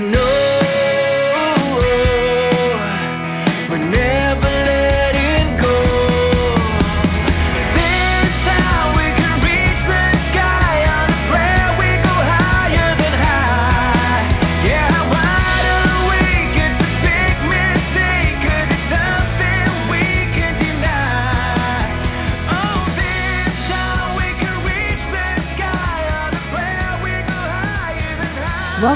know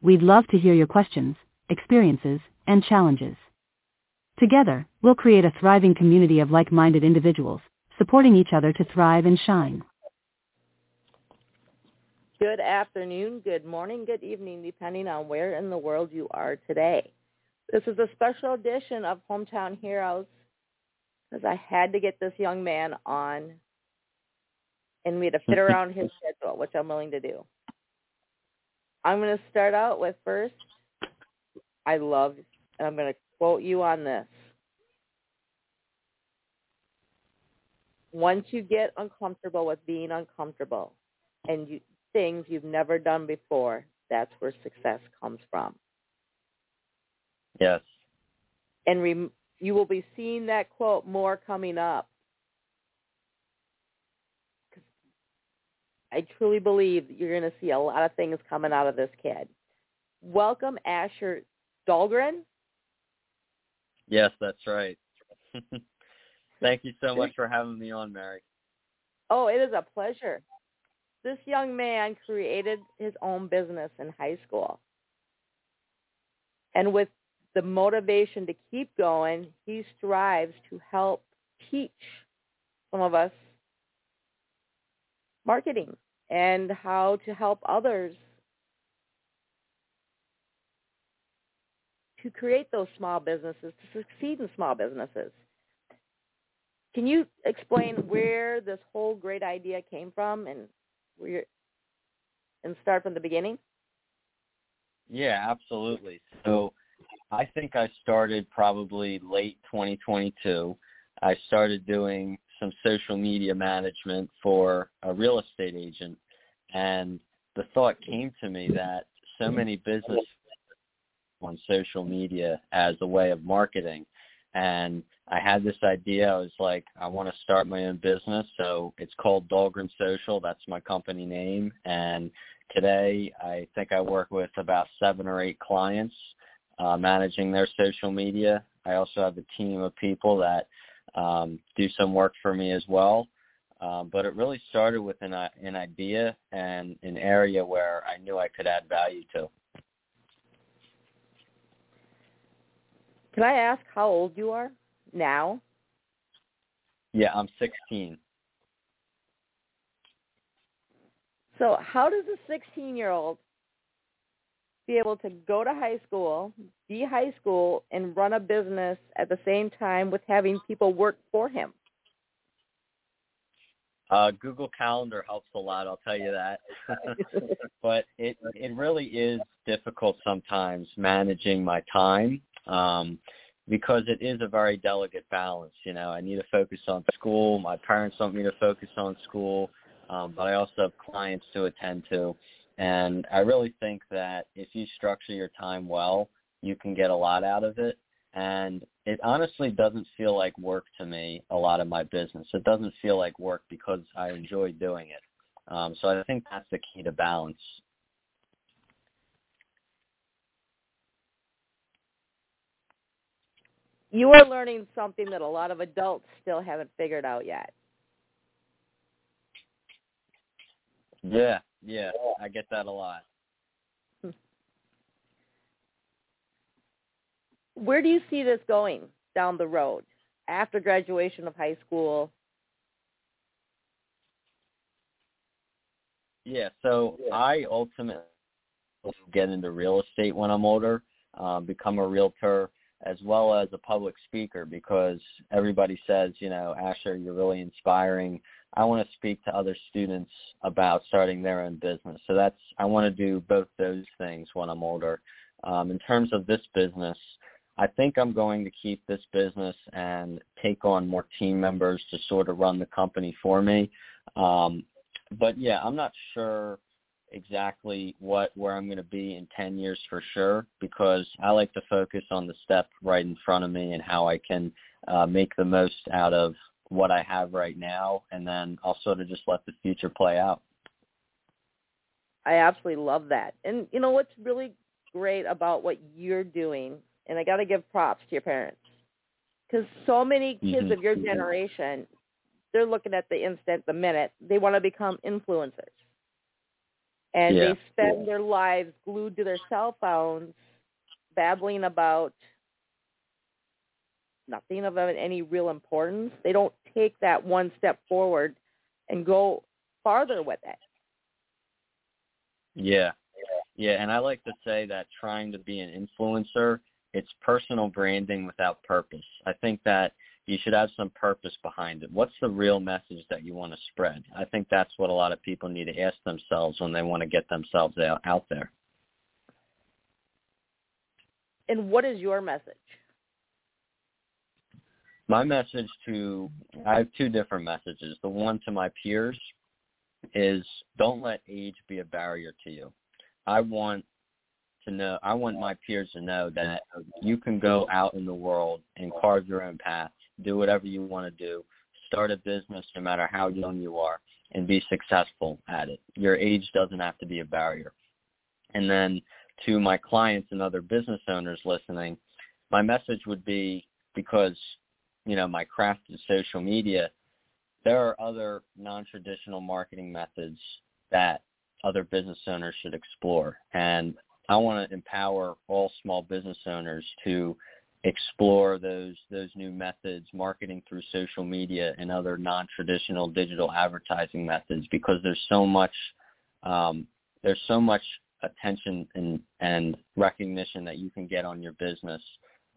We'd love to hear your questions, experiences, and challenges. Together, we'll create a thriving community of like-minded individuals, supporting each other to thrive and shine. Good afternoon, good morning, good evening, depending on where in the world you are today. This is a special edition of Hometown Heroes because I had to get this young man on and we had to fit around his schedule, which I'm willing to do. I'm going to start out with first, I love, and I'm going to quote you on this. Once you get uncomfortable with being uncomfortable and you, things you've never done before, that's where success comes from. Yes. And re, you will be seeing that quote more coming up I truly believe you're going to see a lot of things coming out of this kid. Welcome, Asher Dahlgren. Yes, that's right. Thank you so much for having me on, Mary. Oh, it is a pleasure. This young man created his own business in high school. And with the motivation to keep going, he strives to help teach some of us marketing and how to help others to create those small businesses, to succeed in small businesses. Can you explain where this whole great idea came from and where and start from the beginning? Yeah, absolutely. So I think I started probably late 2022. I started doing some social media management for a real estate agent. And the thought came to me that so many business on social media as a way of marketing. And I had this idea. I was like, I want to start my own business. So it's called Dahlgren Social. That's my company name. And today I think I work with about seven or eight clients uh, managing their social media. I also have a team of people that um, do some work for me as well. Um, but it really started with an, an idea and an area where I knew I could add value to. Can I ask how old you are now? Yeah, I'm 16. So how does a 16-year-old be able to go to high school, be high school, and run a business at the same time with having people work for him? Uh, Google Calendar helps a lot. I'll tell you that. but it it really is difficult sometimes managing my time um, because it is a very delicate balance. You know, I need to focus on school. My parents want me to focus on school, um, but I also have clients to attend to. And I really think that if you structure your time well, you can get a lot out of it. And it honestly doesn't feel like work to me, a lot of my business. It doesn't feel like work because I enjoy doing it. Um, so I think that's the key to balance. You are learning something that a lot of adults still haven't figured out yet. Yeah, yeah, I get that a lot. Where do you see this going down the road after graduation of high school? Yeah, so I ultimately get into real estate when I'm older. um, become a realtor as well as a public speaker because everybody says, you know, Asher, you're really inspiring. I want to speak to other students about starting their own business. So that's I want to do both those things when I'm older. Um, in terms of this business, I think I'm going to keep this business and take on more team members to sort of run the company for me. Um, but yeah, I'm not sure exactly what where I'm going to be in 10 years for sure because I like to focus on the step right in front of me and how I can uh, make the most out of what I have right now and then I'll sort of just let the future play out. I absolutely love that. And you know what's really great about what you're doing and I got to give props to your parents cuz so many kids mm-hmm. of your generation they're looking at the instant, the minute. They want to become influencers and yeah. they spend their lives glued to their cell phones babbling about nothing of any real importance. They don't take that one step forward and go farther with it. Yeah. Yeah, and I like to say that trying to be an influencer, it's personal branding without purpose. I think that you should have some purpose behind it. What's the real message that you want to spread? I think that's what a lot of people need to ask themselves when they want to get themselves out, out there. And what is your message? My message to I have two different messages. The one to my peers is don't let age be a barrier to you. I want to know I want my peers to know that you can go out in the world and carve your own path do whatever you want to do, start a business no matter how young you are, and be successful at it. Your age doesn't have to be a barrier. And then to my clients and other business owners listening, my message would be because, you know, my craft is social media, there are other non-traditional marketing methods that other business owners should explore. And I want to empower all small business owners to explore those those new methods, marketing through social media and other non-traditional digital advertising methods, because there's so much um, there's so much attention and and recognition that you can get on your business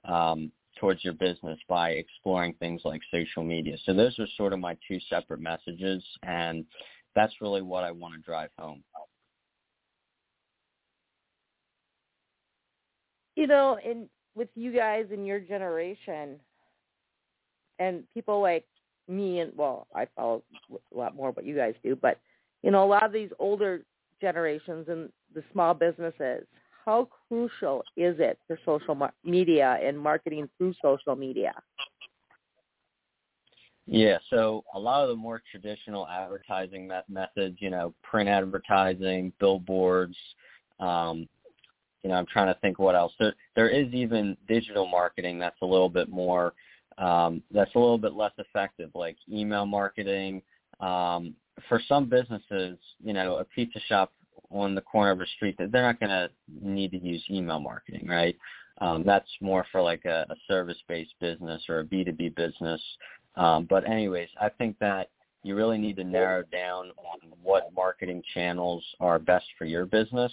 um, towards your business by exploring things like social media. So those are sort of my two separate messages, and that's really what I want to drive home. You know, and with you guys in your generation and people like me and well, I follow a lot more what you guys do, but you know, a lot of these older generations and the small businesses, how crucial is it for social media and marketing through social media? Yeah, so a lot of the more traditional advertising methods, you know, print advertising, billboards, um, you know, I'm trying to think what else. There, there is even digital marketing that's a little bit more, um, that's a little bit less effective, like email marketing. Um, for some businesses, you know, a pizza shop on the corner of a street, that they're not going to need to use email marketing, right? Um, that's more for like a, a service-based business or a B2B business. Um, but anyways, I think that you really need to narrow down on what marketing channels are best for your business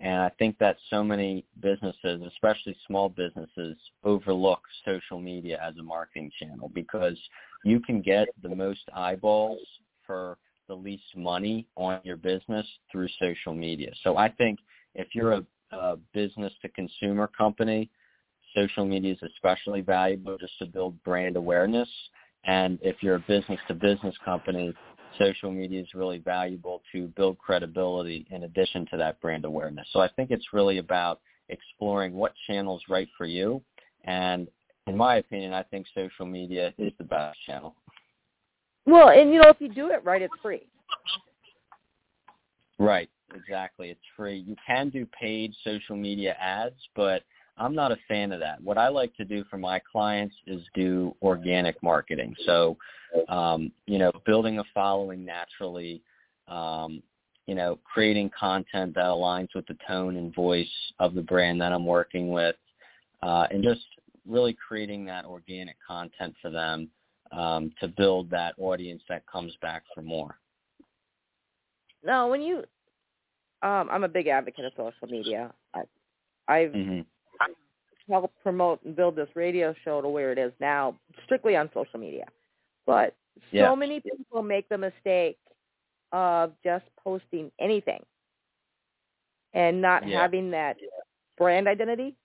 and I think that so many businesses, especially small businesses, overlook social media as a marketing channel because you can get the most eyeballs for the least money on your business through social media. So I think if you're a, a business to consumer company, social media is especially valuable just to build brand awareness. And if you're a business to business company, social media is really valuable to build credibility in addition to that brand awareness. So I think it's really about exploring what channel's right for you. And in my opinion, I think social media is the best channel. Well, and you know, if you do it right, it's free. Right, exactly. It's free. You can do paid social media ads, but I'm not a fan of that. What I like to do for my clients is do organic marketing. So, um, you know, building a following naturally, um, you know, creating content that aligns with the tone and voice of the brand that I'm working with, uh, and just really creating that organic content for them um, to build that audience that comes back for more. Now, when you, um, I'm a big advocate of social media. I, I've mm-hmm help promote and build this radio show to where it is now, strictly on social media. But so Yeah. many people make the mistake of just posting anything and not Yeah. having that brand identity.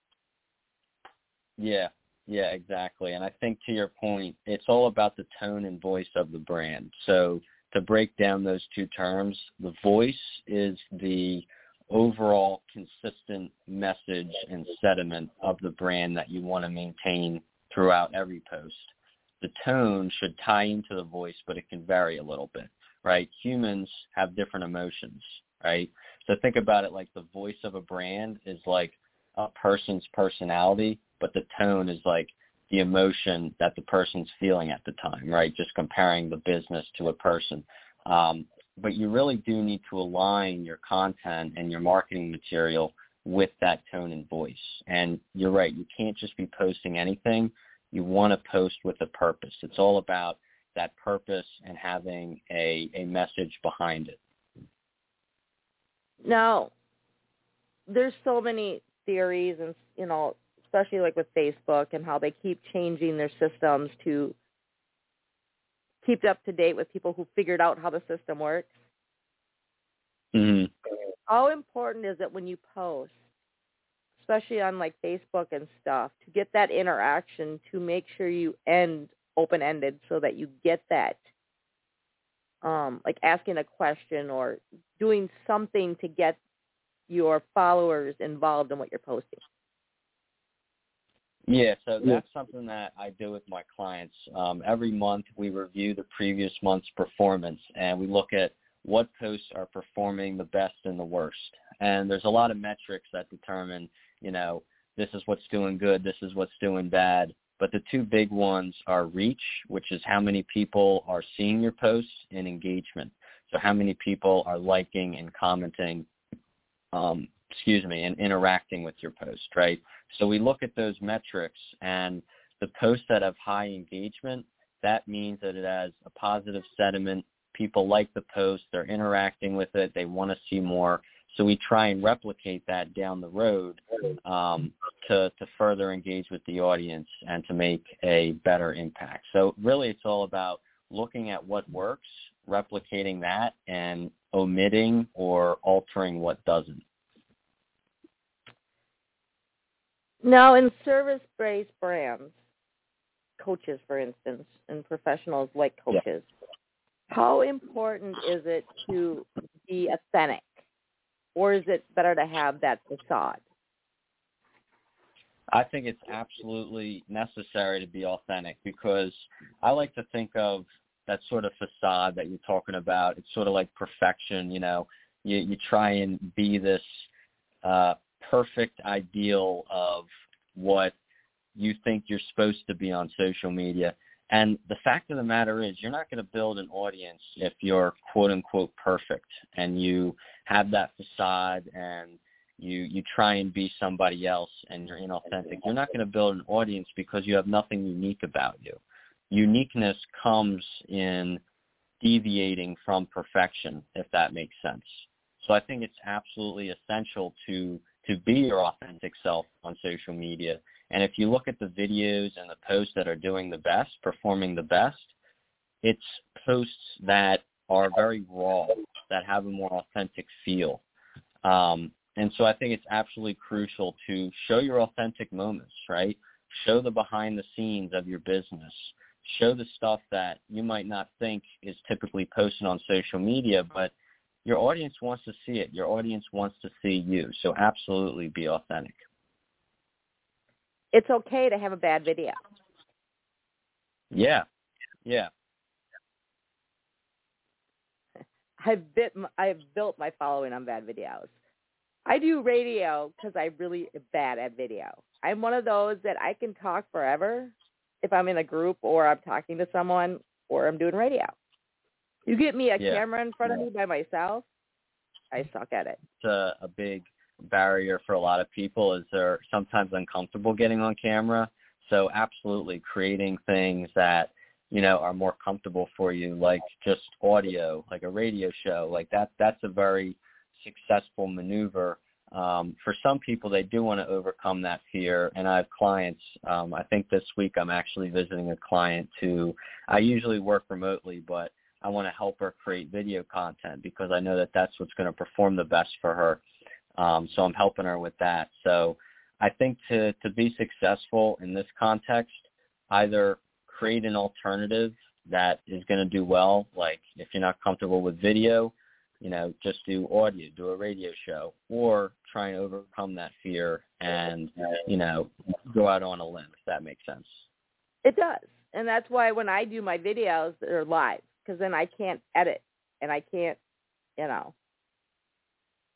Yeah, yeah, exactly. And I think to your point, it's all about the tone and voice of the brand. So to break down those two terms, the voice is the overall consistent message and sentiment of the brand that you want to maintain throughout every post. The tone should tie into the voice, but it can vary a little bit, right? Humans have different emotions, right? So think about it like the voice of a brand is like a person's personality, but the tone is like the emotion that the person's feeling at the time, right? Just comparing the business to a person. Um, but you really do need to align your content and your marketing material with that tone and voice. And you're right, you can't just be posting anything. You want to post with a purpose. It's all about that purpose and having a, a message behind it. Now, there's so many theories and you know, especially like with Facebook and how they keep changing their systems to keep up to date with people who figured out how the system works. Mm-hmm. How important is it when you post, especially on like Facebook and stuff, to get that interaction to make sure you end open-ended so that you get that um like asking a question or doing something to get your followers involved in what you're posting. Yeah, so that's something that I do with my clients. Um, every month we review the previous month's performance and we look at what posts are performing the best and the worst. And there's a lot of metrics that determine, you know, this is what's doing good, this is what's doing bad. But the two big ones are reach, which is how many people are seeing your posts, and engagement. So how many people are liking and commenting um, excuse me, and interacting with your post, right? So we look at those metrics and the posts that have high engagement, that means that it has a positive sentiment. People like the post, they're interacting with it, they want to see more. So we try and replicate that down the road um, to, to further engage with the audience and to make a better impact. So really it's all about looking at what works, replicating that, and omitting or altering what doesn't. Now, in service-based brands, coaches, for instance, and professionals like Yeah. coaches, how important is it to be authentic, or is it better to have that facade? I think it's absolutely necessary to be authentic because I like to think of that sort of facade that you're talking about. It's sort of like perfection, you know. You you try and be this uh perfect ideal of what you think you're supposed to be on social media. And the fact of the matter is you're not going to build an audience if you're quote unquote perfect and you have that facade and you you try and be somebody else and you're inauthentic. You're not going to build an audience because you have nothing unique about you. Uniqueness comes in deviating from perfection, if that makes sense. So I think it's absolutely essential to to be your authentic self on social media. And if you look at the videos and the posts that are doing the best, performing the best, it's posts that are very raw, that have a more authentic feel. Um, and so I think it's absolutely crucial to show your authentic moments, right? Show the behind the scenes of your business. Show the stuff that you might not think is typically posted on social media, but your audience wants to see it. Your audience wants to see you. So absolutely be authentic. It's okay to have a bad video. Yeah. Yeah. I've bit I've built my following on bad videos. I do radio because I'm really bad at video. I'm one of those that I can talk forever if I'm in a group or I'm talking to someone or I'm doing radio. You get me a Yeah. camera in front of me by myself, I suck at it. It's a, a big barrier for a lot of people is they're sometimes uncomfortable getting on camera. So absolutely creating things that, you know, are more comfortable for you, like just audio, like a radio show, like that, that's a very successful maneuver um, for some people, they do want to overcome that fear. And I have clients. Um, I think this week I'm actually visiting a client who I usually work remotely, but I want to help her create video content because I know that that's what's going to perform the best for her. Um, so I'm helping her with that. So I think to to be successful in this context, either create an alternative that is going to do well. Like if you're not comfortable with video, you know, just do audio, do a radio show, or try and overcome that fear and, you know, go out on a limb, if that makes sense. It does. And that's why when I do my videos, they're live because then I can't edit and I can't, you know.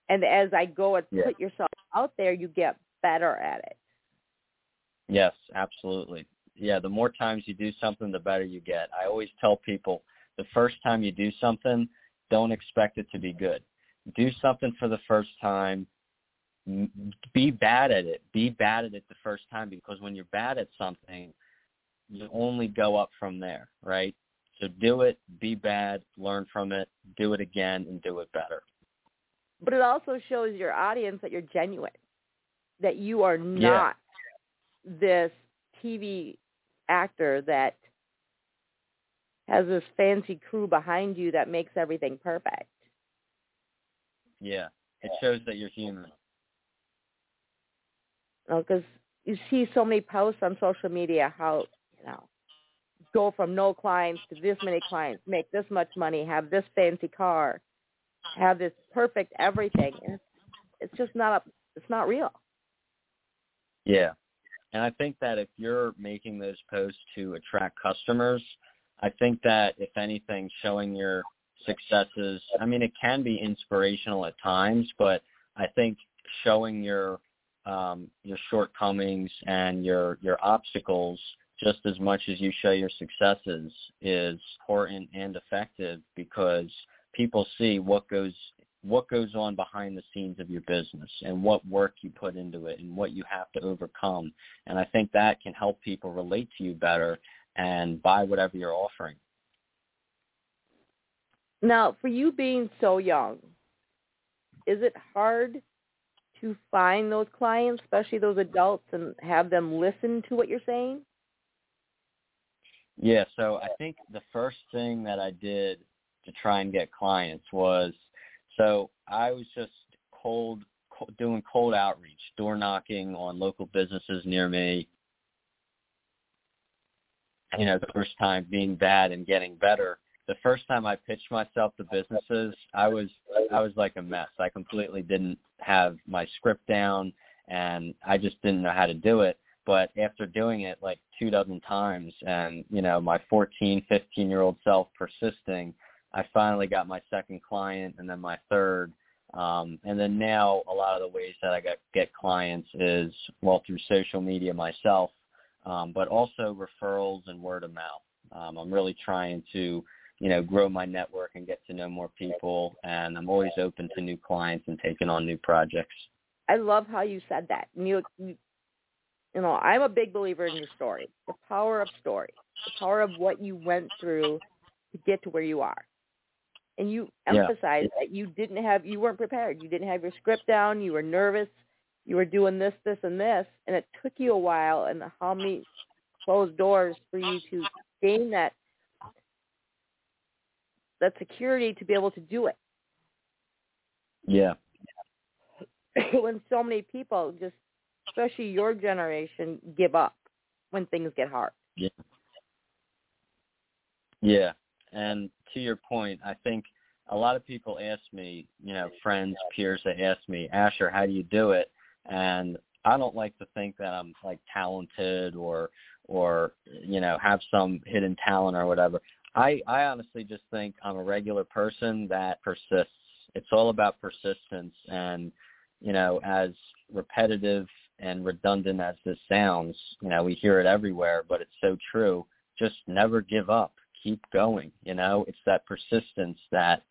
And as I go and yeah. put yourself out there, you get better at it. Yes, absolutely. Yeah, the more times you do something, the better you get. I always tell people the first time you do something, don't expect it to be good. Do something for the first time. Be bad at it. Be bad at it the first time because when you're bad at something, you only go up from there, right? So do it, be bad, learn from it, do it again, and do it better. But it also shows your audience that you're genuine, that you are not yeah. this TV actor that has this fancy crew behind you that makes everything perfect. Yeah, it shows that you're human. Because you see so many posts on social media how you know go from no clients to this many clients, make this much money, have this fancy car, have this perfect everything. It's, it's just not a, it's not real. Yeah. And I think that if you're making those posts to attract customers, I think that if anything, showing your successes, I mean, it can be inspirational at times, but I think showing your um, your shortcomings and your your obstacles just as much as you show your successes is important and effective because people see what goes what goes on behind the scenes of your business and what work you put into it and what you have to overcome. And I think that can help people relate to you better and buy whatever you're offering. Now, for you being so young, is it hard to find those clients, especially those adults, and have them listen to what you're saying? Yeah, so I think the first thing that I did to try and get clients was so I was just cold doing cold outreach, door knocking on local businesses near me, you know, the first time being bad and getting better. The first time I pitched myself to businesses, I was I was like a mess. I completely didn't have my script down and I just didn't know how to do it. But after doing it like two dozen times and, you know, my 14, 15 year old self persisting, I finally got my second client and then my third. Um, and then now a lot of the ways that I get, get clients is, well, through social media myself um, but also referrals and word of mouth. Um, I'm really trying to, you know, grow my network and get to know more people, and I'm always open to new clients and taking on new projects. I love how you said that. You, know, I'm a big believer in your story, the power of story, the power of what you went through to get to where you are. And you emphasized yeah. that you didn't have, you weren't prepared. You didn't have your script down. You were nervous you were doing this, this, and this, and it took you a while and how many closed doors for you to gain that that security to be able to do it. Yeah. when so many people just especially your generation give up when things get hard. Yeah. Yeah. And to your point, I think a lot of people ask me, you know, friends, peers, they ask me, Asher, how do you do it? and I don't like to think that I'm like talented or or you know have some hidden talent or whatever. I I honestly just think I'm a regular person that persists. It's all about persistence and you know as repetitive and redundant as this sounds, you know, we hear it everywhere, but it's so true. Just never give up. Keep going, you know? It's that persistence that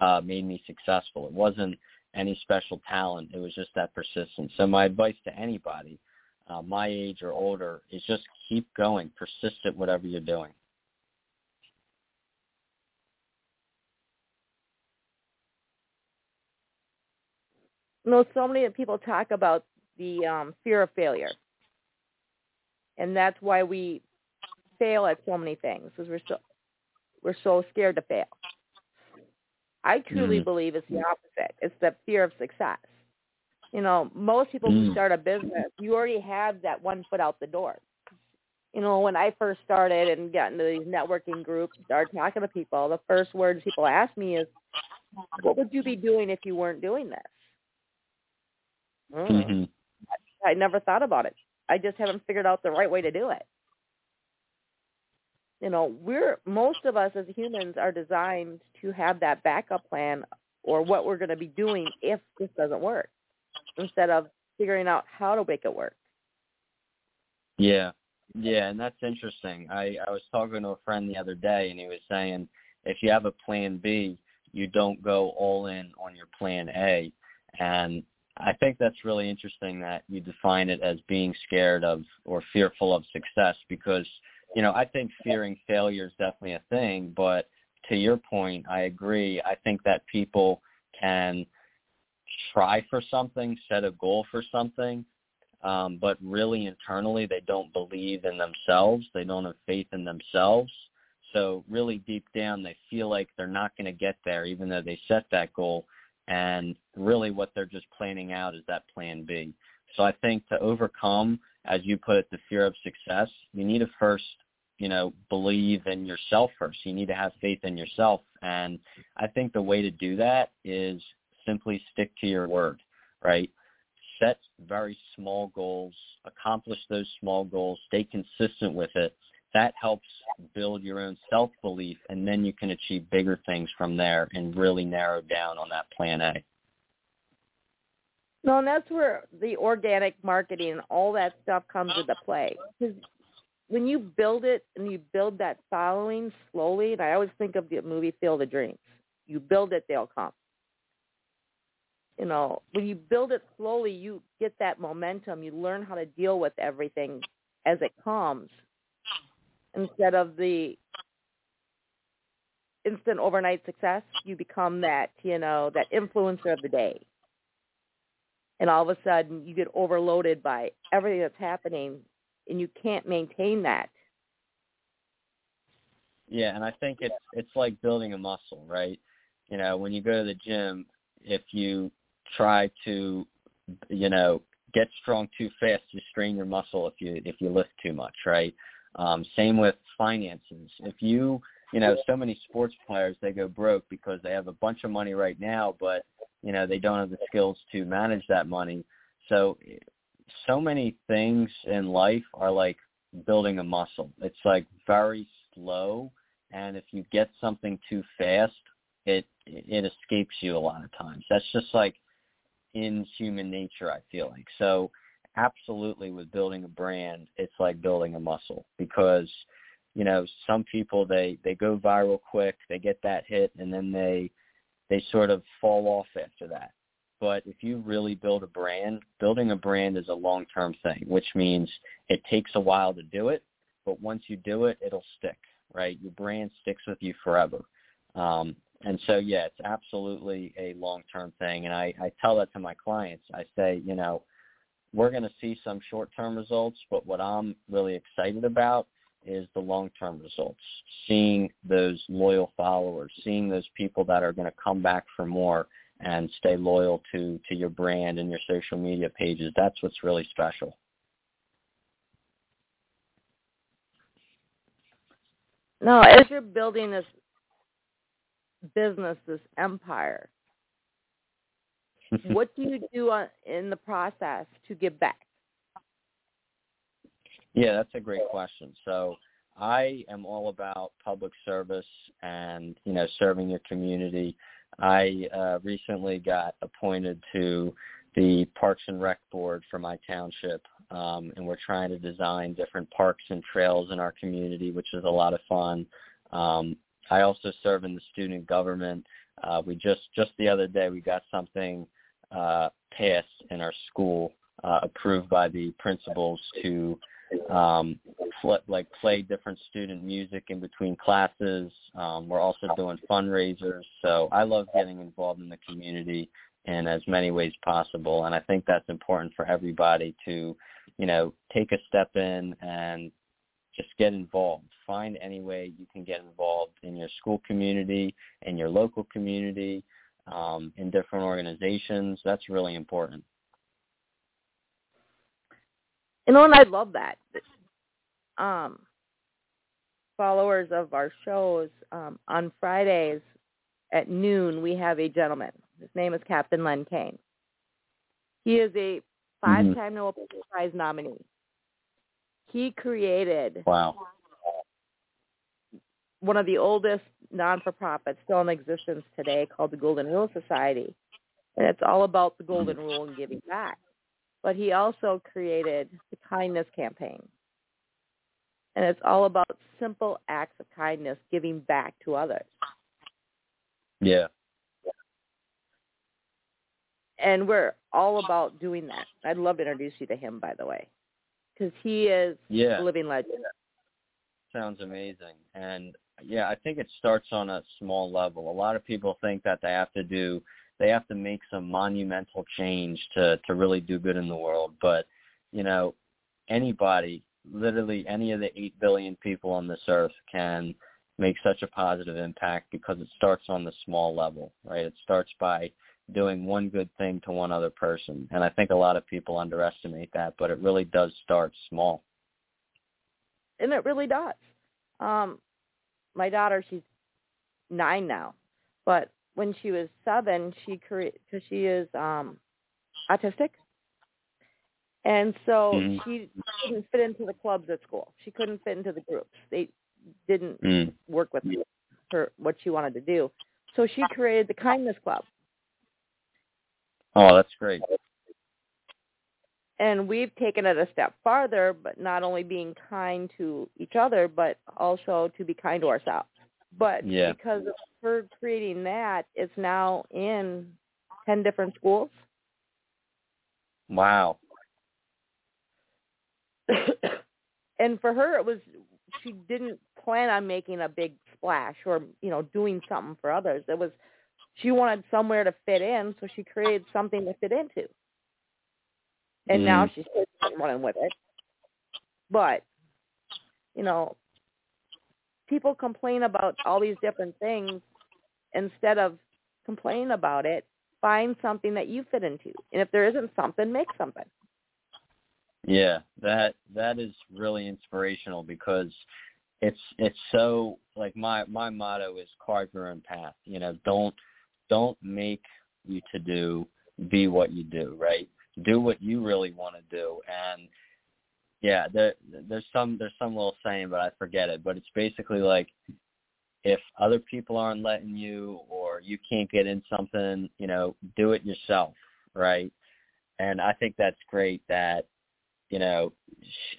uh made me successful. It wasn't any special talent. It was just that persistence. So my advice to anybody, uh, my age or older, is just keep going, persist at whatever you're doing. You know, so many people talk about the um, fear of failure, and that's why we fail at so many things because we're so we're so scared to fail. I truly Mm. believe it's the opposite. It's the fear of success. You know, most people Mm. who start a business, you already have that one foot out the door. You know, when I first started and got into these networking groups, started talking to people, the first words people ask me is, "What would you be doing if you weren't doing this?" Mm. hmm I never thought about it. I just haven't figured out the right way to do it. You know, we're most of us as humans are designed to have that backup plan or what we're going to be doing if this doesn't work instead of figuring out how to make it work. Yeah. Yeah, and that's interesting. I, I was talking to a friend the other day and he was saying if you have a plan B, you don't go all in on your plan A. And I think that's really interesting that you define it as being scared of or fearful of success because, you know, I think fearing failure is definitely a thing, but to your point, I agree. I think that people can try for something, set a goal for something, um, but really internally they don't believe in themselves. They don't have faith in themselves. So really deep down they feel like they're not going to get there even though they set that goal. And really what they're just planning out is that plan B. So I think to overcome, as you put it, the fear of success, you need to first, you know, believe in yourself first. You need to have faith in yourself. And I think the way to do that is simply stick to your word, right? Set very small goals, accomplish those small goals, stay consistent with it. That helps build your own self-belief, and then you can achieve bigger things from there and really narrow down on that plan A. No, and that's where the organic marketing and all that stuff comes into play. Because when you build it and you build that following slowly, and I always think of the movie Field of Dreams. You build it, they'll come. You know, when you build it slowly, you get that momentum. You learn how to deal with everything as it comes instead of the instant overnight success. You become that, you know, that influencer of the day and all of a sudden you get overloaded by everything that's happening and you can't maintain that. Yeah, and I think it's it's like building a muscle, right? You know, when you go to the gym, if you try to, you know, get strong too fast, you strain your muscle if you if you lift too much, right? Um, same with finances. If you, you know, so many sports players they go broke because they have a bunch of money right now, but you know they don't have the skills to manage that money. So, so many things in life are like building a muscle. It's like very slow, and if you get something too fast, it it escapes you a lot of times. That's just like in human nature, I feel like. So absolutely with building a brand, it's like building a muscle because, you know, some people they, they go viral quick, they get that hit and then they they sort of fall off after that. But if you really build a brand, building a brand is a long term thing, which means it takes a while to do it, but once you do it, it'll stick, right? Your brand sticks with you forever. Um, and so, yeah, it's absolutely a long-term thing. And I, I tell that to my clients. I say, you know, we're going to see some short-term results, but what I'm really excited about is the long-term results, seeing those loyal followers, seeing those people that are going to come back for more and stay loyal to, to your brand and your social media pages. That's what's really special. Now, as you're building this business, this empire, what do you do on, in the process to give back? Yeah, that's a great question. So I am all about public service and, you know, serving your community. I uh, recently got appointed to the Parks and Rec Board for my township, um, and we're trying to design different parks and trails in our community, which is a lot of fun. Um, I also serve in the student government. Uh, we just just the other day we got something uh, passed in our school, uh, approved by the principals to um, pl- like play different student music in between classes. Um, we're also doing fundraisers. So I love getting involved in the community in as many ways possible. And I think that's important for everybody to, you know, take a step in and just get involved. Find any way you can get involved in your school community, in your local community, um, in different organizations. That's really important. You know, and I love that. Um, followers of our shows um, on Fridays at noon, we have a gentleman. His name is Captain Len Kane. He is a five-time mm-hmm. Nobel Prize nominee. He created wow. one of the oldest non-for-profits still in existence today called the Golden Rule Society. And it's all about the Golden Rule and giving back. But he also created the Kindness Campaign. And it's all about simple acts of kindness giving back to others. Yeah. And we're all about doing that. I'd love to introduce you to him, by the way, because he is yeah. a living legend. Sounds amazing. And yeah, I think it starts on a small level. A lot of people think that they have to do they have to make some monumental change to to really do good in the world, but you know, anybody, literally any of the 8 billion people on this earth can make such a positive impact because it starts on the small level, right? It starts by doing one good thing to one other person. And I think a lot of people underestimate that, but it really does start small. And it really does. Um, my daughter, she's nine now, but when she was seven, she created because she is um, autistic, and so mm. she couldn't fit into the clubs at school. She couldn't fit into the groups. They didn't mm. work with her what she wanted to do. So she created the Kindness Club. Oh, that's great. And we've taken it a step farther, but not only being kind to each other, but also to be kind to ourselves. But yeah. because of her creating that, it's now in 10 different schools. Wow. and for her, it was, she didn't plan on making a big splash or, you know, doing something for others. It was, she wanted somewhere to fit in, so she created something to fit into. And mm. now she's running with it. But, you know, people complain about all these different things instead of complaining about it find something that you fit into and if there isn't something make something yeah that that is really inspirational because it's it's so like my my motto is carve your own path you know don't don't make you to do be what you do right do what you really want to do and yeah, there there's some there's some little saying, but I forget it. But it's basically like if other people aren't letting you or you can't get in something, you know, do it yourself, right? And I think that's great that you know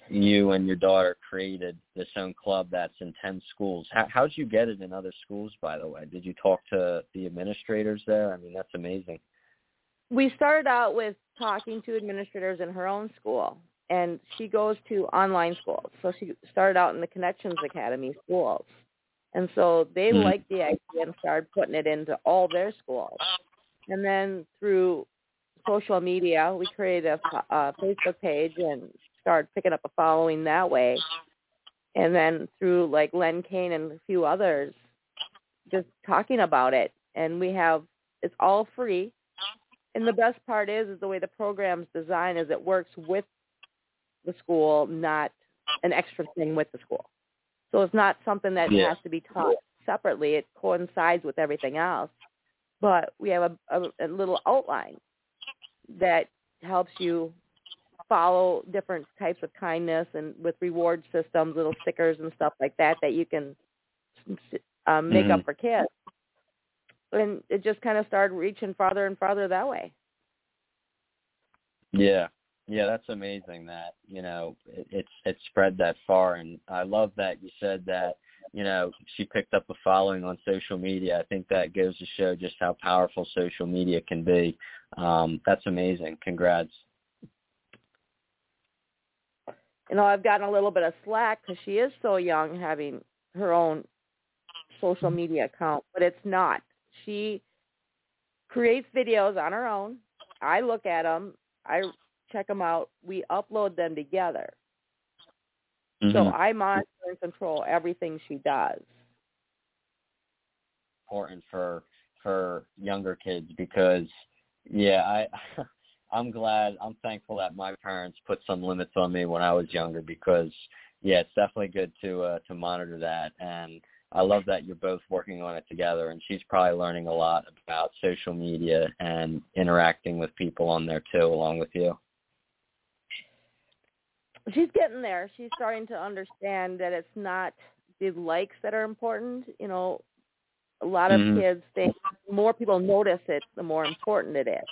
you and your daughter created this own club that's in 10 schools. How how'd you get it in other schools by the way? Did you talk to the administrators there? I mean, that's amazing. We started out with talking to administrators in her own school and she goes to online schools. So she started out in the Connections Academy schools. And so they mm-hmm. liked the idea and started putting it into all their schools. And then through social media, we created a, a Facebook page and started picking up a following that way. And then through like Len Kane and a few others, just talking about it. And we have, it's all free. And the best part is, is the way the program's designed is it works with the school, not an extra thing with the school. So it's not something that yeah. has to be taught separately. It coincides with everything else. But we have a, a, a little outline that helps you follow different types of kindness and with reward systems, little stickers and stuff like that that you can um, make mm-hmm. up for kids. And it just kind of started reaching farther and farther that way. Yeah, yeah, that's amazing that, you know, it, it's it's spread that far and I love that you said that, you know, she picked up a following on social media. I think that goes to show just how powerful social media can be. Um that's amazing. Congrats. You know, I've gotten a little bit of slack cuz she is so young having her own social media account, but it's not. She creates videos on her own. I look at them. I check them out. We upload them together. Mm-hmm. So I monitor and control everything she does. Important for for younger kids because yeah, I I'm glad I'm thankful that my parents put some limits on me when I was younger because yeah, it's definitely good to uh to monitor that and I love that you're both working on it together and she's probably learning a lot about social media and interacting with people on there too along with you. She's getting there. She's starting to understand that it's not the likes that are important. You know, a lot of Mhm. kids think the more people notice it, the more important it is.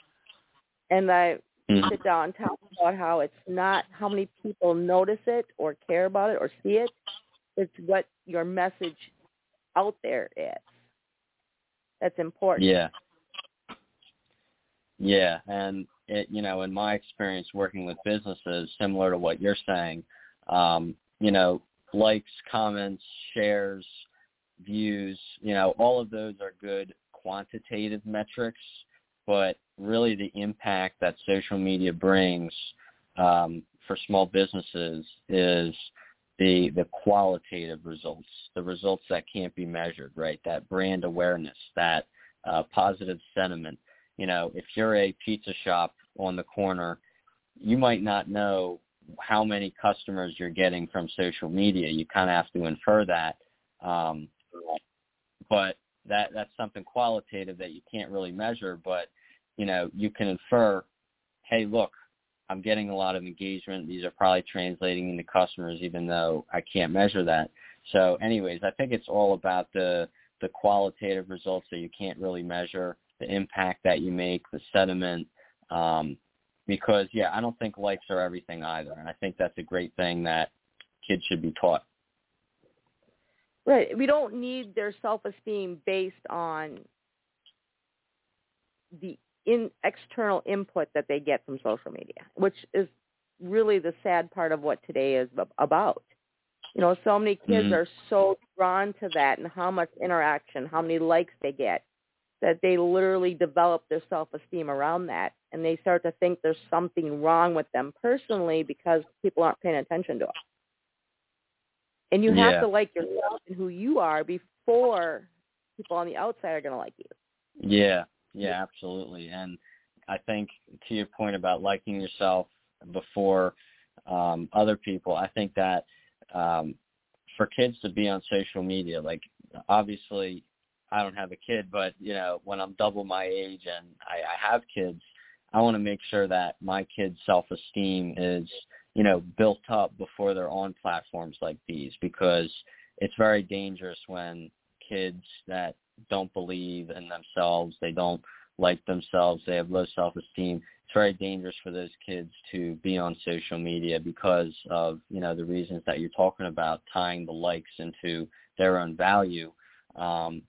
And I Mhm. sit down and talk about how it's not how many people notice it or care about it or see it. It's what your message out there is. That's important. Yeah. Yeah, and it you know, in my experience working with businesses, similar to what you're saying, um, you know, likes, comments, shares, views, you know, all of those are good quantitative metrics, but really the impact that social media brings um, for small businesses is the the qualitative results, the results that can't be measured, right? That brand awareness, that uh, positive sentiment. You know, if you're a pizza shop on the corner, you might not know how many customers you're getting from social media. You kind of have to infer that. Um, but that that's something qualitative that you can't really measure. But you know, you can infer, hey, look, I'm getting a lot of engagement. These are probably translating into customers, even though I can't measure that. So, anyways, I think it's all about the the qualitative results that you can't really measure, the impact that you make, the sentiment. Um, because yeah, I don't think likes are everything either, and I think that's a great thing that kids should be taught. Right. We don't need their self-esteem based on the in external input that they get from social media, which is really the sad part of what today is about. You know, so many kids Mhm. are so drawn to that and how much interaction, how many likes they get, that they literally develop their self-esteem around that, and they start to think there's something wrong with them personally because people aren't paying attention to them. And you have Yeah. to like yourself and who you are before people on the outside are going to like you. Yeah, yeah, absolutely. And I think to your point about liking yourself before um, other people, I think that um, for kids to be on social media, like obviously I don't have a kid, but you know when I'm double my age and I, I have kids, I want to make sure that my kids' self-esteem is you know built up before they're on platforms like these because it's very dangerous when kids that don't believe in themselves, they don't like themselves, they have low self-esteem. It's very dangerous for those kids to be on social media because of, you know, the reasons that you're talking about, tying the likes into their own value. Um,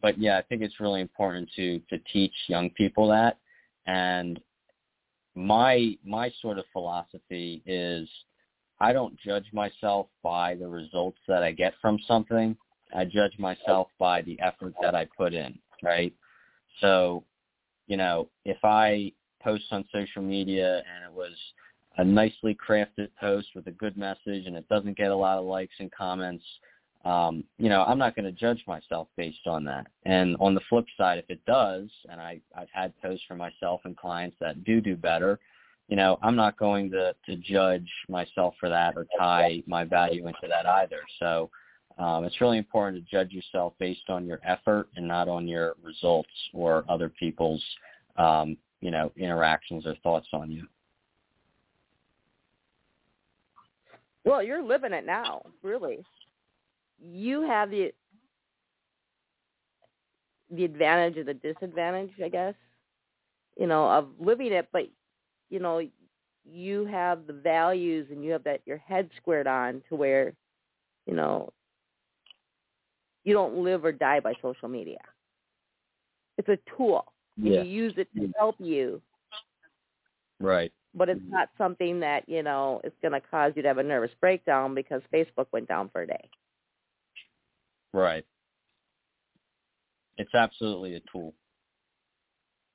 but yeah, I think it's really important to to teach young people that. And my my sort of philosophy is I don't judge myself by the results that I get from something. I judge myself by the effort that I put in, right? So, you know, if I post on social media and it was a nicely crafted post with a good message and it doesn't get a lot of likes and comments, um, you know, I'm not going to judge myself based on that. And on the flip side, if it does, and I, I've had posts for myself and clients that do do better, you know, I'm not going to, to judge myself for that or tie my value into that either. So um, it's really important to judge yourself based on your effort and not on your results or other people's, um, you know, interactions or thoughts on you. Well, you're living it now, really. You have the the advantage or the disadvantage, I guess, you know, of living it, but you know, you have the values and you have that your head squared on to where, you know, you don't live or die by social media. It's a tool. And Yeah. you use it to help you, Right. but it's not something that, you know, is going to cause you to have a nervous breakdown because Facebook went down for a day. Right. It's absolutely a tool.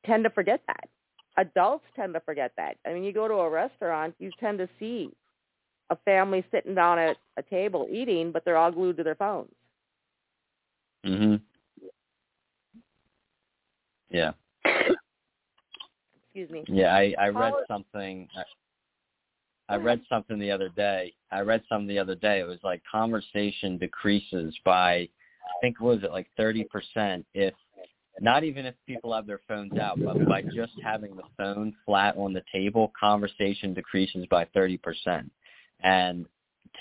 tend to forget that. Adults tend to forget that. I mean, you go to a restaurant, you tend to see a family sitting down at a table eating, but they're all glued to their phones. Mhm. Yeah. Excuse me. Yeah, I I read something I, I read something the other day. I read something the other day. It was like conversation decreases by I think what was it like 30% if not even if people have their phones out, but by just having the phone flat on the table, conversation decreases by 30%. And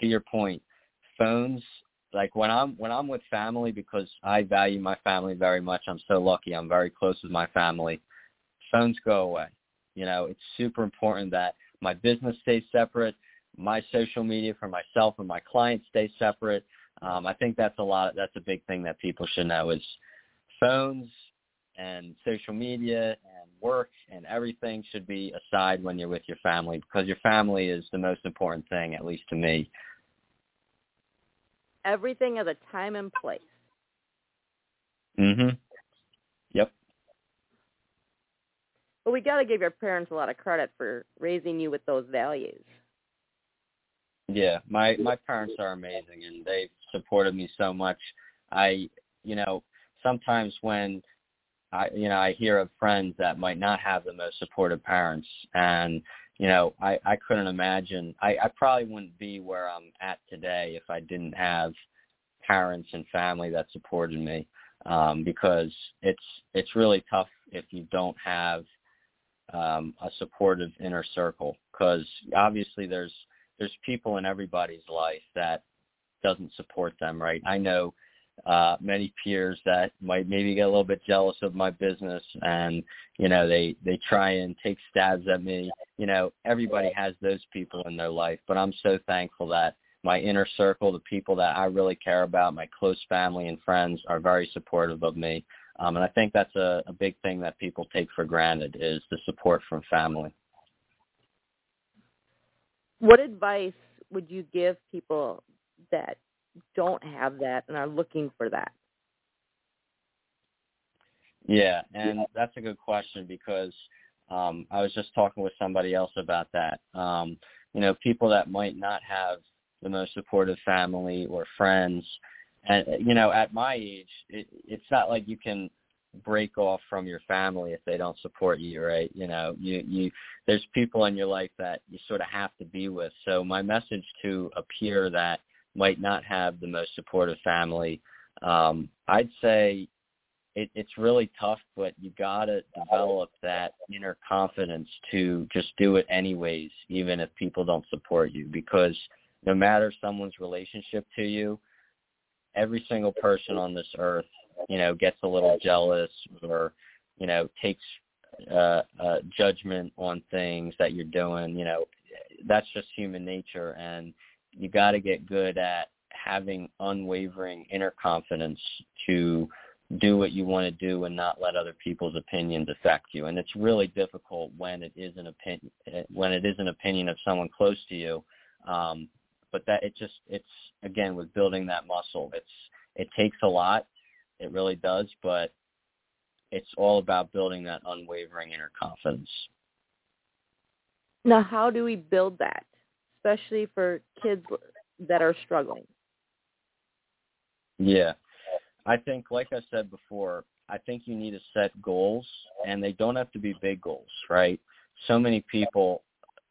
to your point, phones like when I'm when I'm with family because I value my family very much. I'm so lucky. I'm very close with my family. Phones go away. You know, it's super important that my business stays separate, my social media for myself and my clients stay separate. Um, I think that's a lot. That's a big thing that people should know is phones and social media and work and everything should be aside when you're with your family because your family is the most important thing, at least to me. Everything has a time and place. Mhm. Yep. But we got to give your parents a lot of credit for raising you with those values. Yeah, my my parents are amazing and they've supported me so much. I, you know, sometimes when I, you know, I hear of friends that might not have the most supportive parents, and you know, I I couldn't imagine. I I probably wouldn't be where I'm at today if I didn't have parents and family that supported me, um, because it's it's really tough if you don't have um, a supportive inner circle. Because obviously there's there's people in everybody's life that doesn't support them, right? I know uh, many peers that might maybe get a little bit jealous of my business and, you know, they, they try and take stabs at me. You know, everybody has those people in their life, but I'm so thankful that my inner circle, the people that I really care about, my close family and friends are very supportive of me. Um, and I think that's a, a big thing that people take for granted is the support from family. What advice would you give people that don't have that and are looking for that? Yeah, and that's a good question because um, I was just talking with somebody else about that. Um, you know, people that might not have the most supportive family or friends, and you know, at my age, it, it's not like you can break off from your family if they don't support you, right? You know, you you there's people in your life that you sort of have to be with. So my message to a peer that might not have the most supportive family, um, I'd say it, it's really tough, but you gotta develop that inner confidence to just do it anyways, even if people don't support you, because no matter someone's relationship to you, every single person on this earth, you know, gets a little jealous or, you know, takes uh, uh, judgment on things that you're doing. You know, that's just human nature, and you got to get good at having unwavering inner confidence to do what you want to do and not let other people's opinions affect you. And it's really difficult when it is an opinion when it is an opinion of someone close to you. Um, but that it just it's again with building that muscle. It's it takes a lot. It really does, but it's all about building that unwavering inner confidence. Now, how do we build that, especially for kids that are struggling? Yeah. I think, like I said before, I think you need to set goals, and they don't have to be big goals, right? So many people,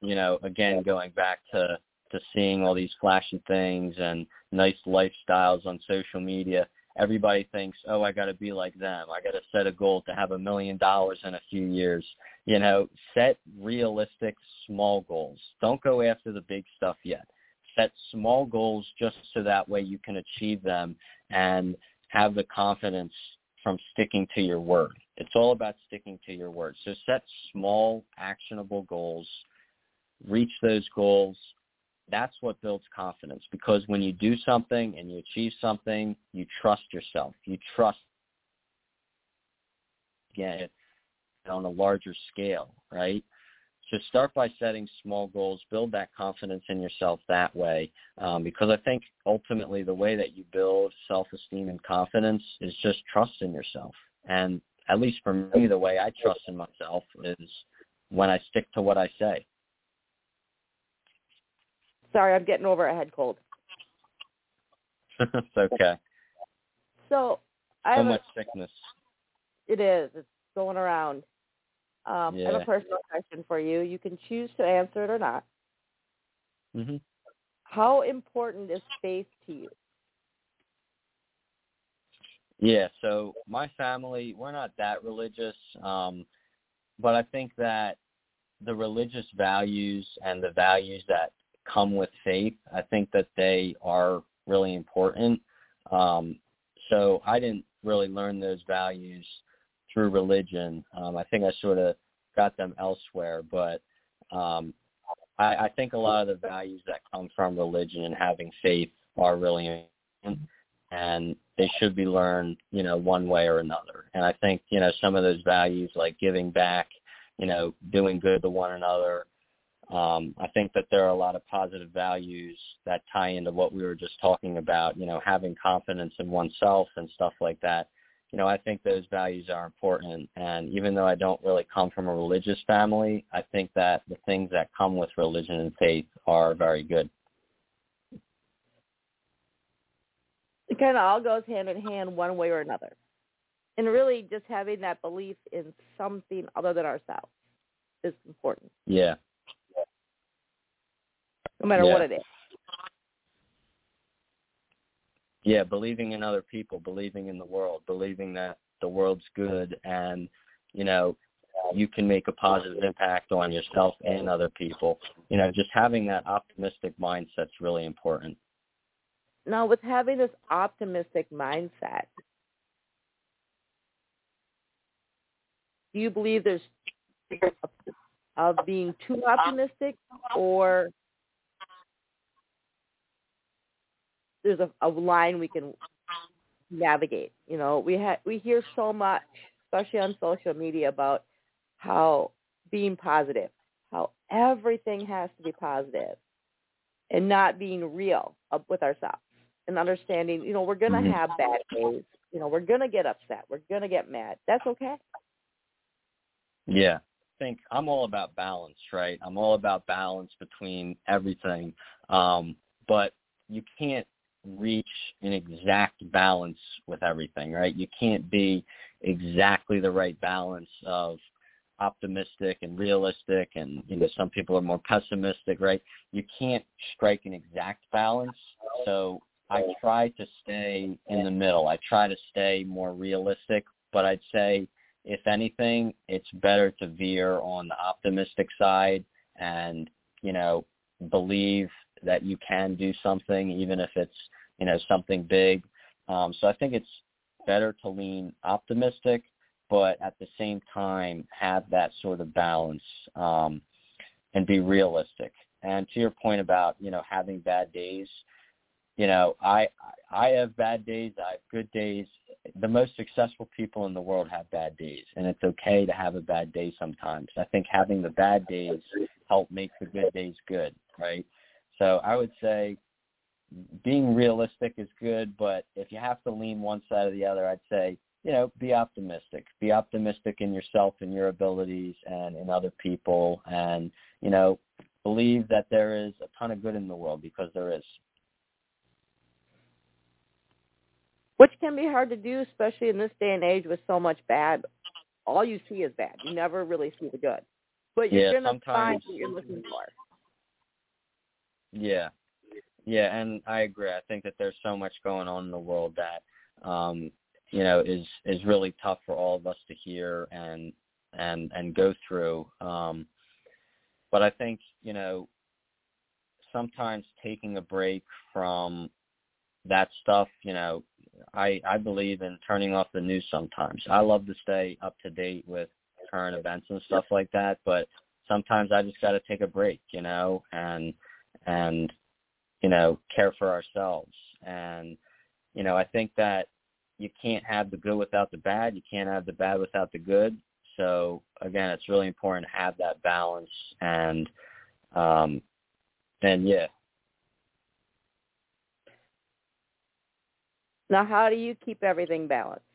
you know, again, going back to to seeing all these flashy things and nice lifestyles on social media, everybody thinks, oh, I got to be like them. I got to set a goal to have a million dollars in a few years. You know, set realistic small goals. Don't go after the big stuff yet. Set small goals just so that way you can achieve them and have the confidence from sticking to your word. It's all about sticking to your word. So set small, actionable goals. Reach those goals. That's what builds confidence because when you do something and you achieve something, you trust yourself. You trust again on a larger scale, right? So start by setting small goals, build that confidence in yourself that way, um, because I think ultimately the way that you build self-esteem and confidence is just trust in yourself and at least for me, the way I trust in myself is when I stick to what I say. Sorry, I'm getting over a head cold. it's okay. So I So have much a, sickness. it is. It's going around. Um, I have a personal question for you. You can choose to answer it or not. hmm How important is faith to you? Yeah, so my family, we're not that religious, um, but I think that the religious values and the values that come with faith, I think that they are really important. Um, so I didn't really learn those values through religion. Um, I think I sort of got them elsewhere, but um, I, I think a lot of the values that come from religion and having faith are really important and they should be learned, you know, one way or another. And I think, you know, some of those values like giving back, you know, doing good to one another. Um, I think that there are a lot of positive values that tie into what we were just talking about, you know, having confidence in oneself and stuff like that. You know, I think those values are important. And even though I don't really come from a religious family, I think that the things that come with religion and faith are very good. It kind of all goes hand in hand one way or another. And really just having that belief in something other than ourselves is important, Yeah. no matter Yeah. what it is. Yeah, believing in other people, believing in the world, believing that the world's good and, you know, uh, you can make a positive impact on yourself and other people. You know, just having that optimistic mindset's really important. Now, with having this optimistic mindset, do you believe there's of being too optimistic or there's a, a line we can navigate? You know, we ha- we hear so much, especially on social media, about how being positive, how everything has to be positive, and not being real up with ourselves and understanding, you know, we're going to Mhm. have bad days. You know, we're going to get upset. We're going to get mad. That's okay. Yeah. I think I'm all about balance, right? I'm all about balance between everything. Um, but you can't reach an exact balance with everything, right? You can't be exactly the right balance of optimistic and realistic and you know some people are more pessimistic right? You can't strike an exact balance. So i try to stay in the middle. I try to stay more realistic but i'd say if anything it's better to veer on the optimistic side and you know believe that you can do something even if it's you know something big um so i think it's better to lean optimistic but at the same time have that sort of balance um, and be realistic. And to your point about you know having bad days, you know I I have bad days, I have good days. The most successful people in the world have bad days, and it's okay to have a bad day sometimes. I think having the bad days help make the good days good, right? So I would say being realistic is good, but if you have to lean one side or the other, I'd say you know, be optimistic. Be optimistic in yourself and your abilities and in other people and, you know, believe that there is a ton of good in the world because there is. Which can be hard to do, especially in this day and age with so much bad. All you see is bad. You never really see the good. But you're Yeah, going to find what you're looking for. Yeah. Yeah, and I agree. I think that there's so much going on in the world that um, you know, is is really tough for all of us to hear and and and go through. Um but I think, you know, sometimes taking a break from that stuff, you know, I I believe in turning off the news sometimes. I love to stay up to date with current events and stuff like that, but sometimes I just got to take a break, you know, and and you know, care for ourselves. And you know, I think that you can't have the good without the bad. You can't have the bad without the good. So again, it's really important to have that balance and um and yeah. Now, how do you keep everything balanced?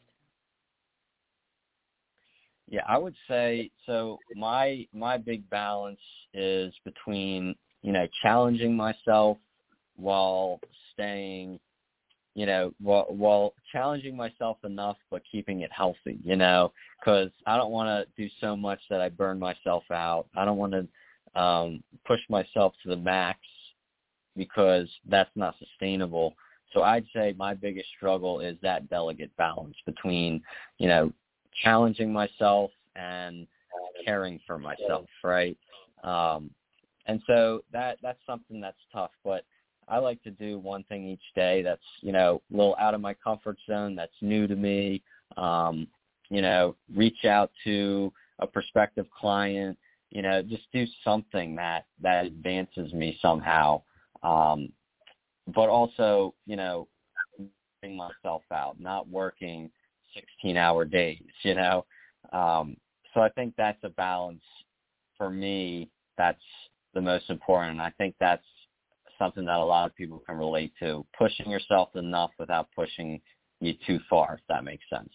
Yeah, I would say so. My my big balance is between you know challenging myself while staying, you know, while while challenging myself enough but keeping it healthy. You know, because I don't want to do so much that I burn myself out. I don't want to um, push myself to the max because that's not sustainable. So I'd say my biggest struggle is that delicate balance between, you know, challenging myself and caring for myself, right? Um, and so that that's something that's tough, but I like to do one thing each day that's, you know, a little out of my comfort zone, that's new to me. Um, you know, reach out to a prospective client, you know, just do something that that advances me somehow. Um, but also, you know, myself out, not working 16 hour days, you know? Um, so I think that's a balance for me. That's the most important. I think that's something that a lot of people can relate to. Pushing yourself enough without pushing you too far, if that makes sense.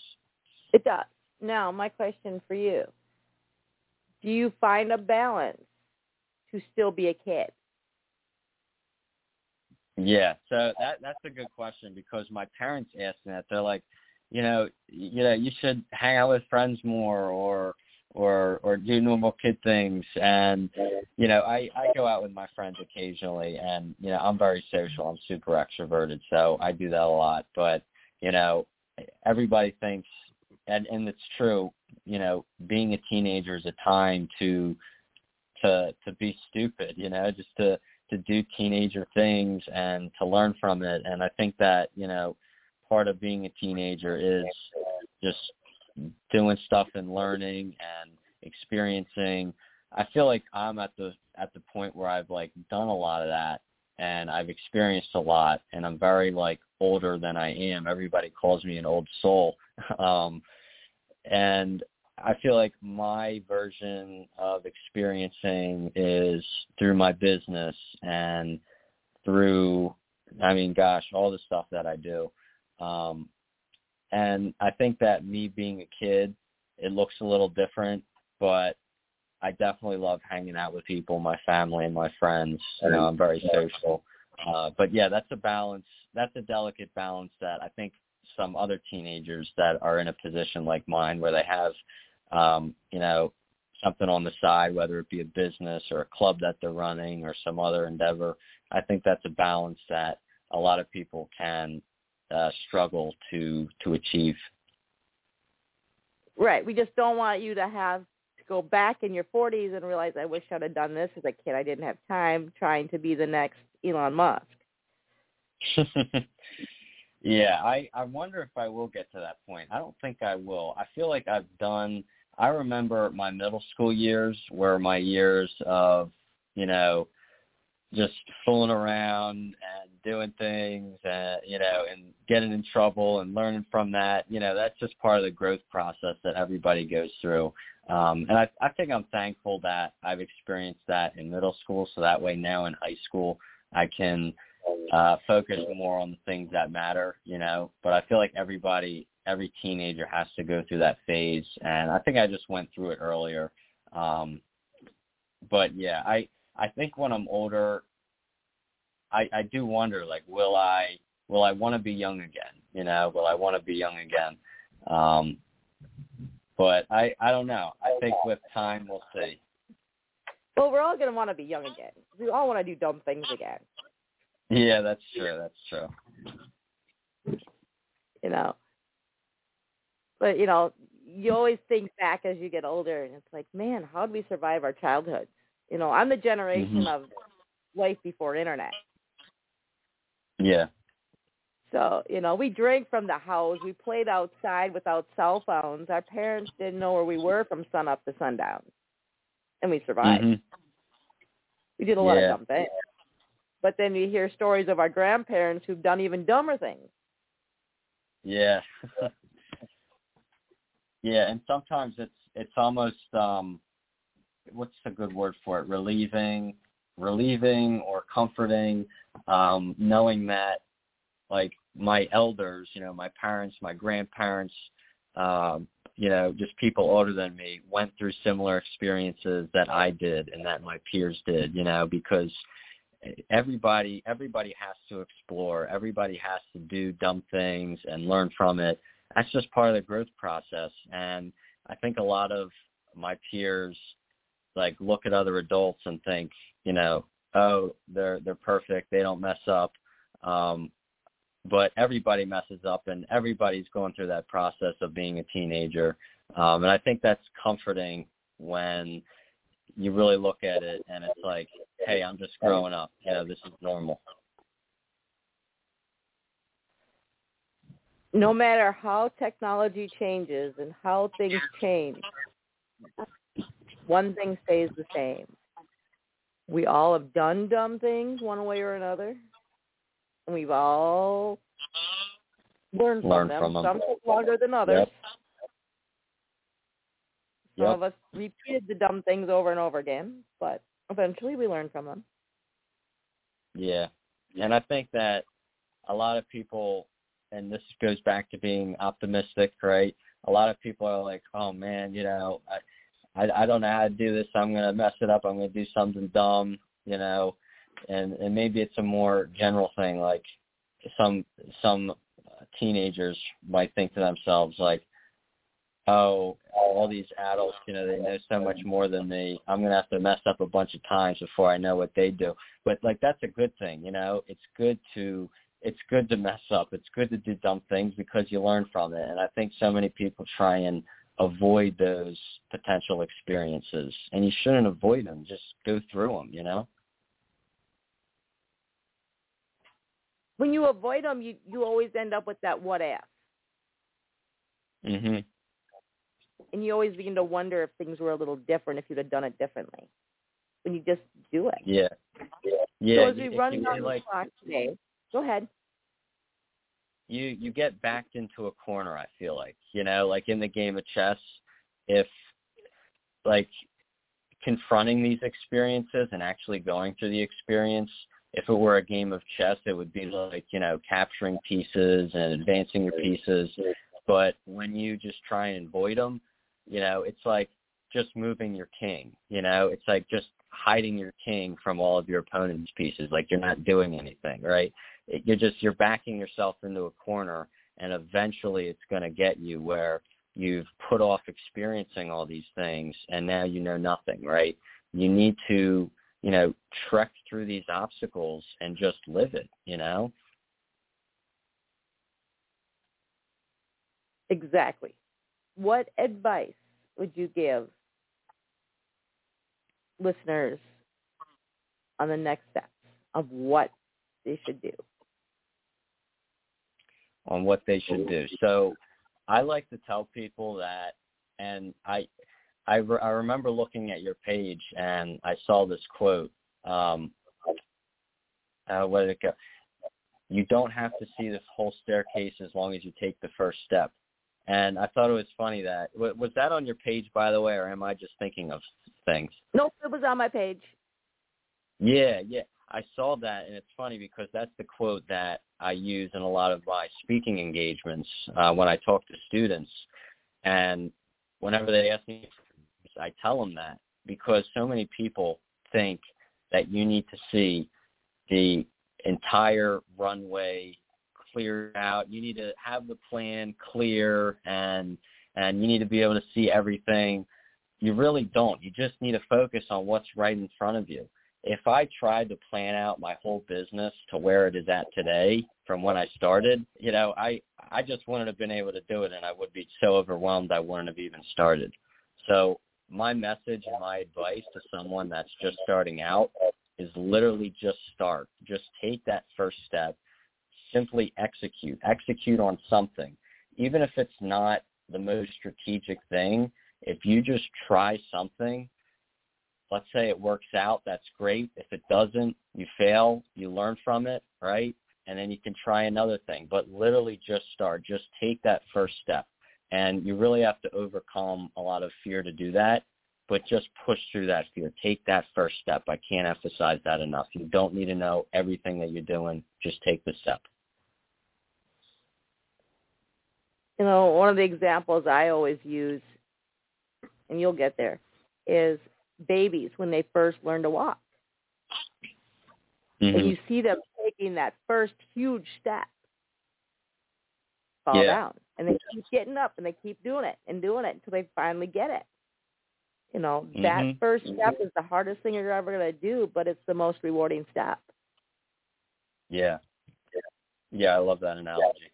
It does. Now, my question for you. Do you find a balance to still be a kid? Yeah, so that that's a good question because my parents asked me that. They're like, you know, you know, you should hang out with friends more or or or do normal kid things and you know, I I go out with my friends occasionally and you know, I'm very social. I'm super extroverted, so I do that a lot, but you know, everybody thinks and and it's true, you know, being a teenager is a time to to to be stupid, you know, just to to do teenager things and to learn from it. And I think that, you know, part of being a teenager is just doing stuff and learning and experiencing. I feel like I'm at the at the point where I've like done a lot of that and I've experienced a lot and I'm very like older than I am. Everybody calls me an old soul. Um and I feel like my version of experiencing is through my business and through, I mean, gosh, all the stuff that I do. Um, and I think that me being a kid, it looks a little different, but I definitely love hanging out with people, my family and my friends. You know, I'm very social. Uh, but yeah, that's a balance. That's a delicate balance that I think some other teenagers that are in a position like mine where they have um, you know, something on the side, whether it be a business or a club that they're running or some other endeavor. I think that's a balance that a lot of people can uh, struggle to to achieve. Right. We just don't want you to have to go back in your 40s and realize I wish I'd have done this as a kid. I didn't have time trying to be the next Elon Musk. yeah, I I wonder if I will get to that point. I don't think I will. I feel like I've done I remember my middle school years were my years of, you know, just fooling around and doing things and you know and getting in trouble and learning from that you know that's just part of the growth process that everybody goes through um and i i think i'm thankful that i've experienced that in middle school so that way now in high school i can uh focus more on the things that matter you know but i feel like everybody every teenager has to go through that phase and I think I just went through it earlier. Um but yeah, I I think when I'm older I I do wonder like will I will I want to be young again? You know, will I want to be young again? Um but I I don't know. I think with time we'll see. Well, we're all going to want to be young again. We all want to do dumb things again. Yeah, that's true. That's true. You know, but you know, you always think back as you get older, and it's like, man, how did we survive our childhoods? You know, I'm the generation mm-hmm. of life before internet. Yeah. So, you know, we drank from the house. We played outside without cell phones. Our parents didn't know where we were from sun up to sundown. And we survived. Mm-hmm. We did a lot yeah. of dumb things. But then you hear stories of our grandparents who've done even dumber things. Yeah. Yeah, and sometimes it's it's almost um what's a good word for it? Relieving, relieving or comforting, um, knowing that like my elders, you know, my parents, my grandparents, um, you know, just people older than me went through similar experiences that I did and that my peers did, you know, because everybody everybody has to explore, everybody has to do dumb things and learn from it. That's just part of the growth process and I think a lot of my peers like look at other adults and think, you know, oh, they're they're perfect, they don't mess up. Um but everybody messes up and everybody's going through that process of being a teenager. Um, and I think that's comforting when you really look at it and it's like, hey, I'm just growing up. You know, this is normal. No matter how technology changes and how things change, one thing stays the same. We all have done dumb things one way or another. And We've all learned from, them. from them. Some took longer than others. Yep. Some Yep. of us repeated the dumb things over and over again, but eventually we learned from them. Yeah. And I think that a lot of people, and this goes back to being optimistic, right? A lot of people are like, oh man, you know, I, I, I don't know how to do this. I'm going to mess it up. I'm going to do something dumb, you know, and, and maybe it's a more general thing. Like some, some teenagers might think to themselves like, oh, all these adults, you know, they know so much more than me. I'm going to have to mess up a bunch of times before I know what they do. But like that's a good thing, you know. It's good to it's good to mess up. It's good to do dumb things because you learn from it. And I think so many people try and avoid those potential experiences, and you shouldn't avoid them. Just go through them, you know. When you avoid them, you you always end up with that what if, Mhm. and you always begin to wonder if things were a little different if you'd have done it differently. When you just do it. Yeah. Yeah. so as we run down get, the like clock today, go ahead. You you get backed into a corner i feel like you know like in the game of chess if like confronting these experiences and actually going through the experience if it were a game of chess it would be like you know capturing pieces and advancing your pieces. But when you just try and avoid them you know it's like just moving your king you know? It's like just hiding your king from all of your opponent's pieces like you're not doing anything right you're just you're backing yourself into a corner and eventually it's going to get you where you've put off experiencing all these things and now you know nothing right you need to you know trek through these obstacles and just live it you know Exactly. What advice would you give listeners on the next steps of what they should do? On what they should do. So I like to tell people that, and I, I, re- I remember looking at your page and I saw this quote. Um, uh, where did it go? You don't have to see this whole staircase as long as you take the first step. And I thought it was funny that wa- was that on your page, by the way, or am I just thinking of things? Nope, it was on my page. Yeah, yeah. I saw that, and it's funny because that's the quote that I use in a lot of my speaking engagements uh, when I talk to students. And whenever they ask me, I tell them that because so many people think that you need to see the entire runway cleared out. You need to have the plan clear, and and you need to be able to see everything. You really don't. You just need to focus on what's right in front of you if I tried to plan out my whole business to where it is at today from when I started, you know, I I just wouldn't have been able to do it and I would be so overwhelmed I wouldn't have even started. So my message and my advice to someone that's just starting out is literally just start. Just take that first step. Simply execute. Execute on something. Even if it's not the most strategic thing, if you just try something let's say it works out, that's great. If it doesn't, you fail, you learn from it, right? And then you can try another thing. But literally just start. Just take that first step. And you really have to overcome a lot of fear to do that. But just push through that fear. Take that first step. I can't emphasize that enough. You don't need to know everything that you're doing. Just take the step. You know, one of the examples I always use, and you'll get there, is babies when they first learn to walk. Mm-hmm. And you see them taking that first huge step, fall Yeah. down, and they keep getting up and they keep doing it and doing it until they finally get it. You know, that Mhm. first step is the hardest thing you're ever going to do, but it's the most rewarding step. Yeah. Yeah, I love that analogy.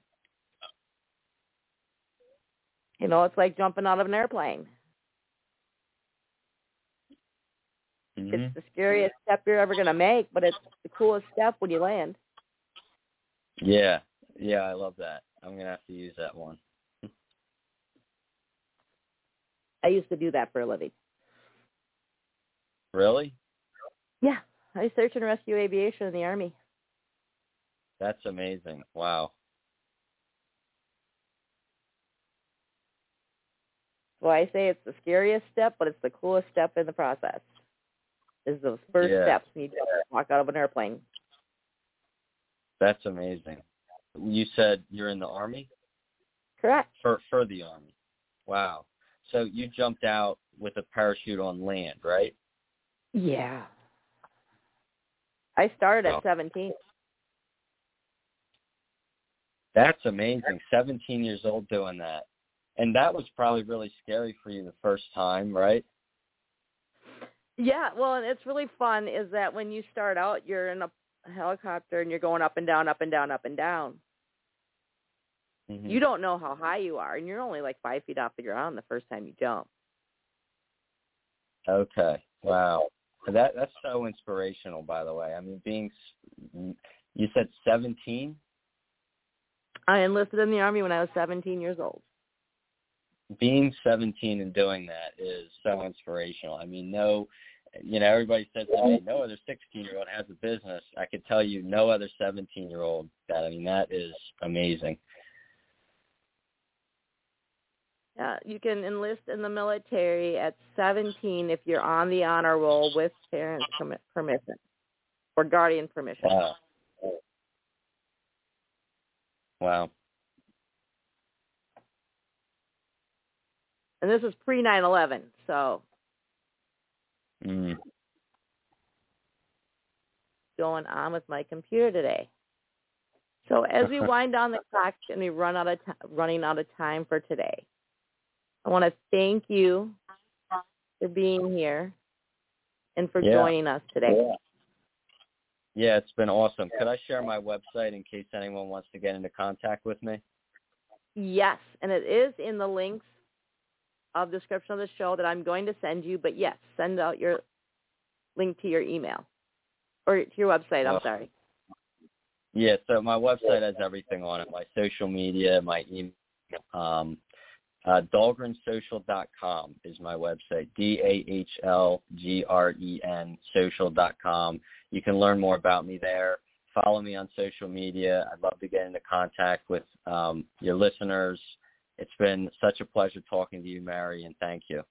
You know, it's like jumping out of an airplane. Hmm It's the scariest step you're ever going to make, but it's the coolest step when you land. Yeah. Yeah, I love that. I'm going to have to use that one. I used to do that for a living. Really? Yeah, I search and rescue aviation in the Army. That's amazing. Wow. So I say it's the scariest step, but it's the coolest step in the process. Is those first Yeah. steps when you just walk out of an airplane. That's amazing. You said you're in the army? Correct. For for the army. Wow. So you jumped out with a parachute on land, right? Yeah. I started Wow. at 17. That's amazing. 17 years old doing that. And that was probably really scary for you the first time, right? Yeah, well, and it's really fun is that when you start out, you're in a helicopter and you're going up and down, up and down, up and down. Mhm. You don't know how high you are, and you're only like five feet off the ground the first time you jump. Okay. Wow. That that's so inspirational, by the way. I mean, being s- you said 17, I enlisted in the Army when I was 17 years old. Being 17 and doing that is so inspirational. I mean, no, you know, everybody says to me, no other 16 year old has a business. I could tell you, no other 17 year old. That I mean, that is amazing. Yeah, you can enlist in the military at 17 if you're on the honor roll with parents' permi- permission or guardian permission. Wow. Wow. And this was pre 9/11, so Mm. going on with my computer today. So as we wind down the clock and we run out of t- running out of time for today, I want to thank you for being here and for Yeah. joining us today. Yeah, it's been awesome. Could I share my website in case anyone wants to get into contact with me? Yes, and it is in the links of description of the show that I'm going to send you. But yes, send out your link to your email or to your website. I'm Well, sorry. Yeah, so my website has everything on it. My social media, my email. Um, uh, DahlgrenSocial.com is my website. D A H L G R E N Social.com. You can learn more about me there. Follow me on social media. I'd love to get into contact with um, your listeners. It's been such a pleasure talking to you, Mary, and thank you.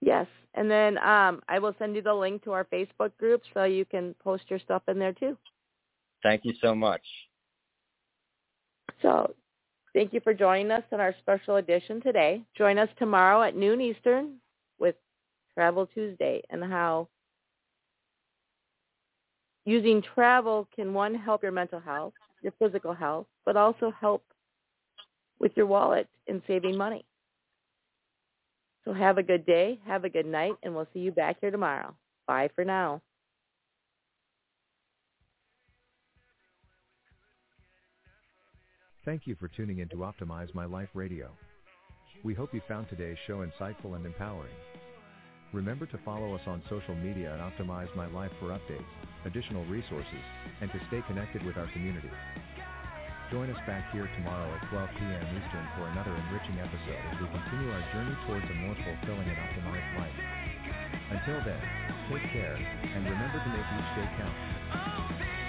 Yes, and then um, I will send you the link to our Facebook group so you can post your stuff in there too. Thank you so much. So thank you for joining us on our special edition today. Join us tomorrow at noon Eastern with Travel Tuesday and how using travel can one help your mental health, your physical health, but also help with your wallet and saving money. So have a good day, have a good night, and we'll see you back here tomorrow. Bye for now. Thank you for tuning in to Optimize My Life Radio. We hope you found today's show insightful and empowering. Remember to follow us on social media at Optimize My Life for updates, additional resources, and to stay connected with our community. Join us back here tomorrow at 12 p.m. Eastern for another enriching episode as we continue our journey towards a more fulfilling and optimized life. Until then, take care, and remember to make each day count.